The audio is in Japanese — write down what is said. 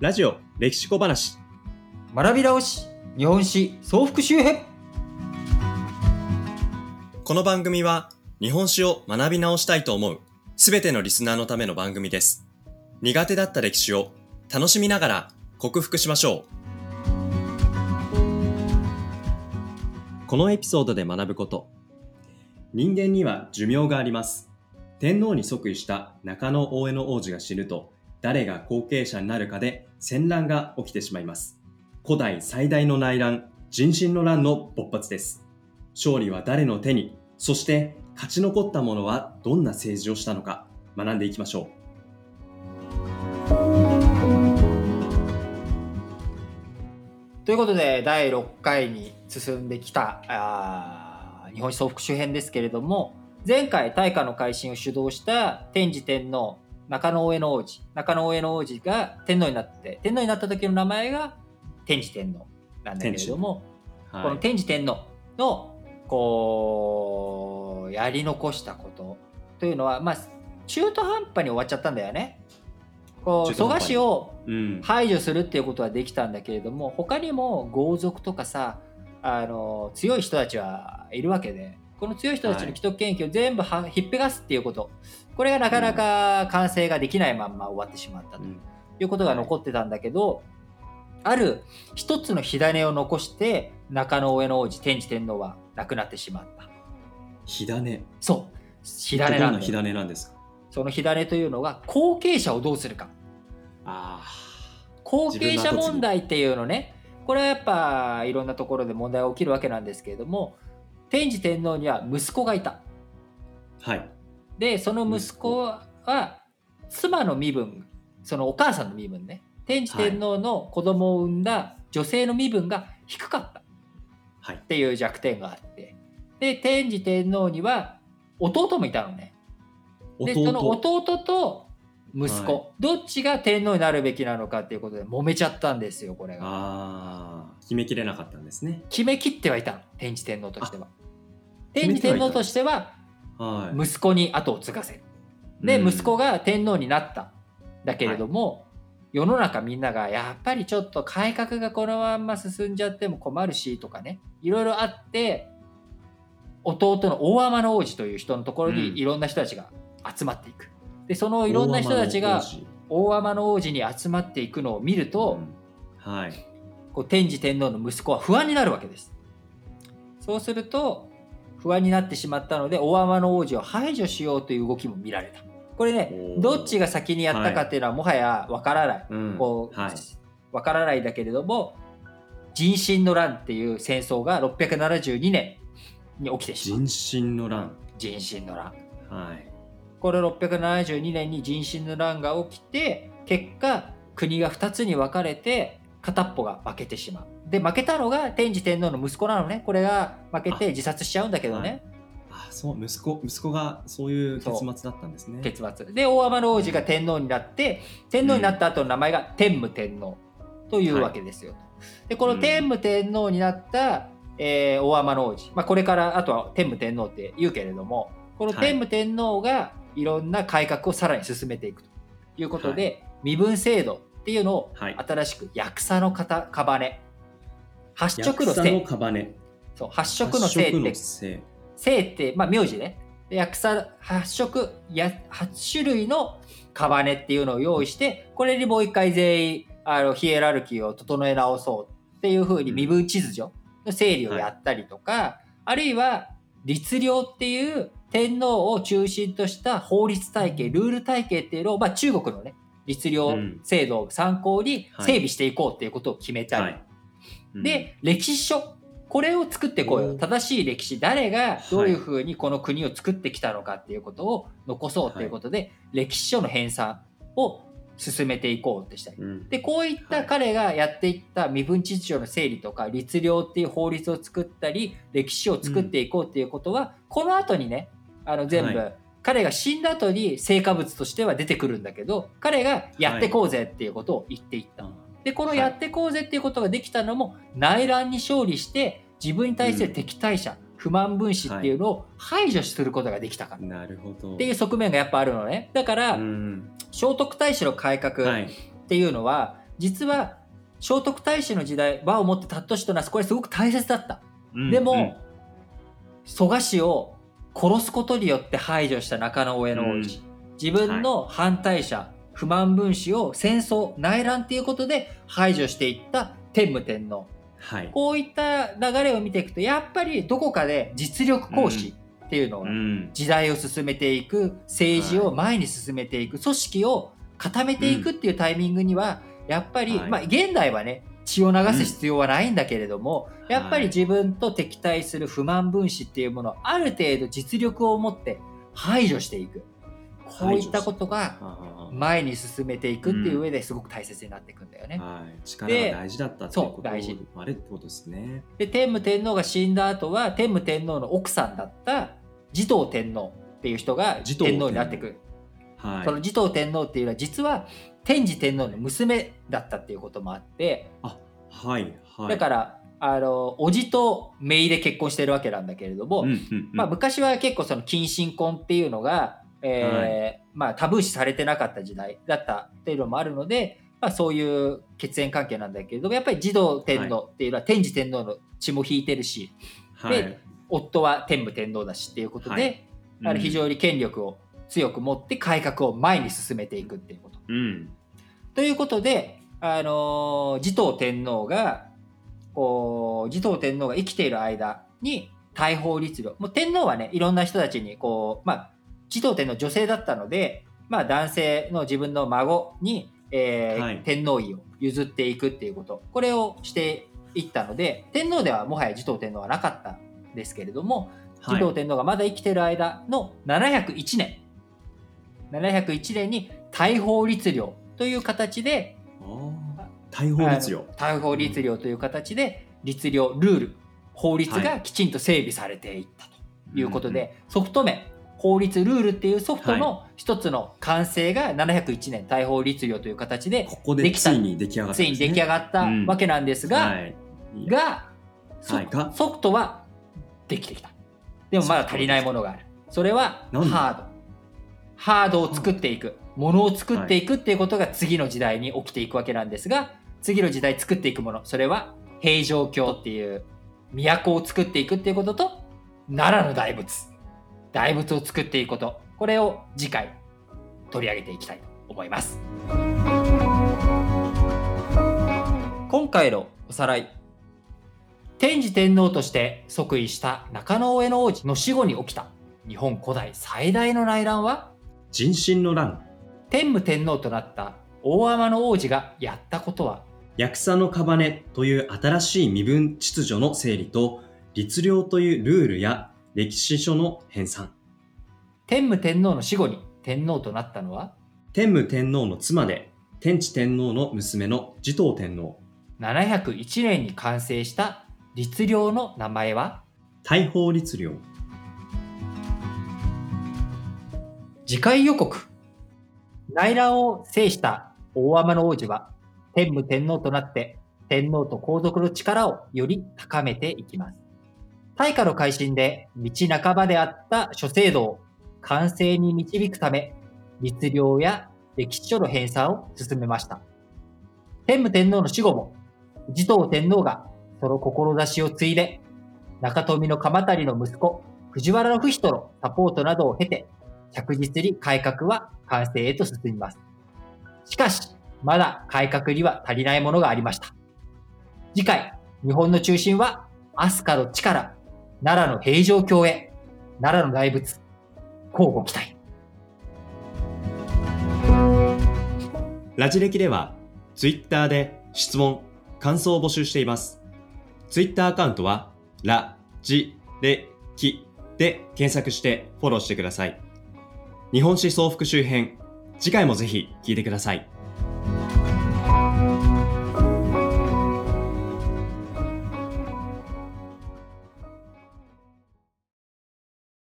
ラジオ歴史小話。学び直し日本史総復習編。この番組は日本史を学び直したいと思うすべてのリスナーのための番組です。苦手だった歴史を楽しみながら克服しましょう。このエピソードで学ぶこと。人間には寿命があります。天皇に即位した中野大江の王子が死ぬと誰が後継者になるかで戦乱が起きてしまいます。古代最大の内乱人心の乱の勃発です。勝利は誰の手にそして勝ち残った者はどんな政治をしたのか学んでいきましょう。ということで第6回に進んできたあ日本史総復習編ですけれども前回大化の改新を主導した天智天皇中野大江の王子。中野大江の王子が天皇になって天皇になった時の名前が天智天皇なんだけれども、はい、この天智天皇のこうやり残したことというのはまあ中途半端に終わっちゃったんだよね。こう蘇我氏を排除するっていうことはできたん。だけれども、うん、他にも豪族とかさあの強い人たちはいるわけでこの強い人たちの既得権益を全部は、ひっぺがすっていうこと。これがなかなか完成ができないまんま終わってしまったということが残ってたんだけど、ある一つの火種を残して中野上の王子天智天皇は亡くなってしまった。火種。そう。火種なん火種なんですか？その火種というのが後継者をどうするか。あ後継者問題っていうのね。これはやっぱいろんなところで問題が起きるわけなんですけれども天智天皇には息子がいた。はい。でその息子は妻の身分そのお母さんの身分ね。天智天皇の子供を産んだ女性の身分が低かった。っていう弱点があって、で天智天皇には弟もいたのね。でその弟と息子、はい、どっちが天皇になるべきなのかっていうことで揉めちゃったんですよこれが。あ決めきれなかったんですね。決めきってはいたの天智天皇としては。天智天皇としては息子に後を継がせる。で息子が天皇になっただけれども、世の中みんながやっぱりちょっと改革がこのまんま進んじゃっても困るしとかねいろいろあって弟の大天の王子という人のところにいろんな人たちが集まっていく。でそのいろんな人たちが大天の王子に集まっていくのを見ると、うん、はい、こう天智天皇の息子は不安になるわけです。そうすると不安になってしまったので大天の王子を排除しようという動きも見られた。これねどっちが先にやったかっていうのはもはやわからない、はい、こう、はい、わからないだけれども人心の乱っていう戦争が672年に起きてしまう人心の乱。人心の乱。はい。これ672年に人心の乱が起きて結果国が2つに分かれて片っぽが負けてしまう。で負けたのが天智天皇の息子なのね。これが負けて自殺しちゃうんだけどね、そう息子息子がそういう結末だったんですね。結末。で大天王子が天皇になって、天皇になった後の名前が天武天皇というわけですよ、はい、でこの天武天皇になった、えー、大天王子、まあ、これからあとは天武天皇って言うけれどもこの天武天皇がいろんな改革をさらに進めていくということで、はい、身分制度っていうのを新しく役者の型カバネ。発色の性そう発色の性って。姓。って、まあ、名字ね。薬草8色、8種類のカバネっていうのを用意して、これにもう一回全員、あの、ヒエラルキーを整え直そうっていうふうに身分秩序の整理をやったりとか、はい、あるいは律令っていう天皇を中心とした法律体系、ルール体系っていうのを、まあ、中国のね、律令制度を参考に整備していこうっていうことを決めたり、はい。はい。うん、で、歴史書。これを作っていこう。よ正しい歴史。誰がどういうふうにこの国を作ってきたのかっていうことを残そうということで、はい、歴史書の編纂を進めていこうってしたり、うん、でこういった彼がやっていった身分秩序の整理とか律令っていう法律を作ったり歴史を作っていこうっていうことは、うん、この後にねあの全部、はい、彼が死んだ後に成果物としては出てくるんだけど彼がやってこうぜっていうことを言っていった。はいでこのやってこうぜっていうことができたのも、内乱に勝利して自分に対する敵対者、うん、不満分子っていうのを排除することができたから、なるほど。っていう側面がやっぱあるのね。だから、うん、聖徳太子の改革っていうのは、はい、実は聖徳太子の時代和をもって尊しとなすこれすごく大切だった。うん。でも、蘇我氏を殺すことによって排除した中野上野王子、自分の反対者、不満分子を戦争内乱っていうことで排除していった天武天皇。はい。こういった流れを見ていくとやっぱりどこかで実力行使っていうのがうん。時代を進めていく政治を前に進めていく組織を固めていくっていうタイミングにはやっぱり、はい。まあ現代はね血を流す必要はないんだけれども、んやっぱり自分と敵対する不満分子っていうものをある程度実力を持って排除していくこういったことがあ前に進めていくっていう上ですごく大切になっていくんだよね。あはい。力が大事だったっていうことあれってことですね。で天武天皇が死んだ後は天武天皇の奥さんだった持統天皇っていう人が持統天皇になってくる。はい。その持統天皇っていうのは実は天智天皇の娘だったっていうこともあって、はい。はい。だからあの叔父と姪で結婚してるわけなんだけれども、うんうんうんまあ、昔は結構その近親婚っていうのが、えーまあ、タブー視されてなかった時代だったっていうのもあるので、まあ、そういう血縁関係なんだけれどもやっぱり児童天皇っていうのは天智天皇の血も引いてるしはいで夫は天武天皇だしっていうことで、はいあの非常に権力を強く持って改革を前に進めていくっていうこと。うん。ということで、あのー持統天皇がこう持統天皇が生きている間に大宝律令もう天皇はねいろんな人たちにこう、まあ、持統天皇女性だったので、まあ、男性の自分の孫に、えーはい天皇位を譲っていくっていうことこれをしていったので天皇ではもはや持統天皇はなかったんですけれども持はい統天皇がまだ生きている間の701年701年に大宝律令という形で。大法律令。大法律令という形で律令ルール法律がきちんと整備されていったということで、ソフト面法律ルールっていうソフトの一つの完成が701年大法律令という形でここでできたついに出来上がったついに出来上がったうん。わけなんですが、はい。がソはい。が？ソフトはできてきた。でもまだ足りないものがある。それはハードハードを作っていくものを作っていくっていうことが次の時代に起きていくわけなんですが次の時代作っていくものそれは平城京っていう都を作っていくっていうことと奈良の大仏大仏を作っていくことこれを次回取り上げていきたいと思います。今回のおさらい天智天皇として即位した中野上野王子の死後に起きた日本古代最大の内乱は人心の乱。天武天皇となった大天の王子がやったことは役者の屍という新しい身分秩序の整理と、律令というルールや歴史書の編纂。天武天皇の死後に天皇となったのは天武天皇の妻で、天智天皇の娘の持統天皇。701年に完成した律令の名前は？大法律令。次回予告内乱を制した大天の王子は天武天皇となって天皇と皇族の力をより高めていきます。大化の改新で道半ばであった諸制度を完成に導くため律令や歴史書の編纂を進めました。天武天皇の死後も持統天皇がその志を継いで中富の鎌足の息子藤原不人のサポートなどを経て着実に改革は完成へと進みます。しかし、まだ改革には足りないものがありました。次回、日本の中心は、飛鳥の地から奈良の平城京へ、奈良の大仏、交互期待。ラジ歴では、ツイッターで質問、感想を募集しています。ツイッターアカウントは、ラ、ジ、レ、キで検索してフォローしてください。日本史総復習編、次回もぜひ聴いてください。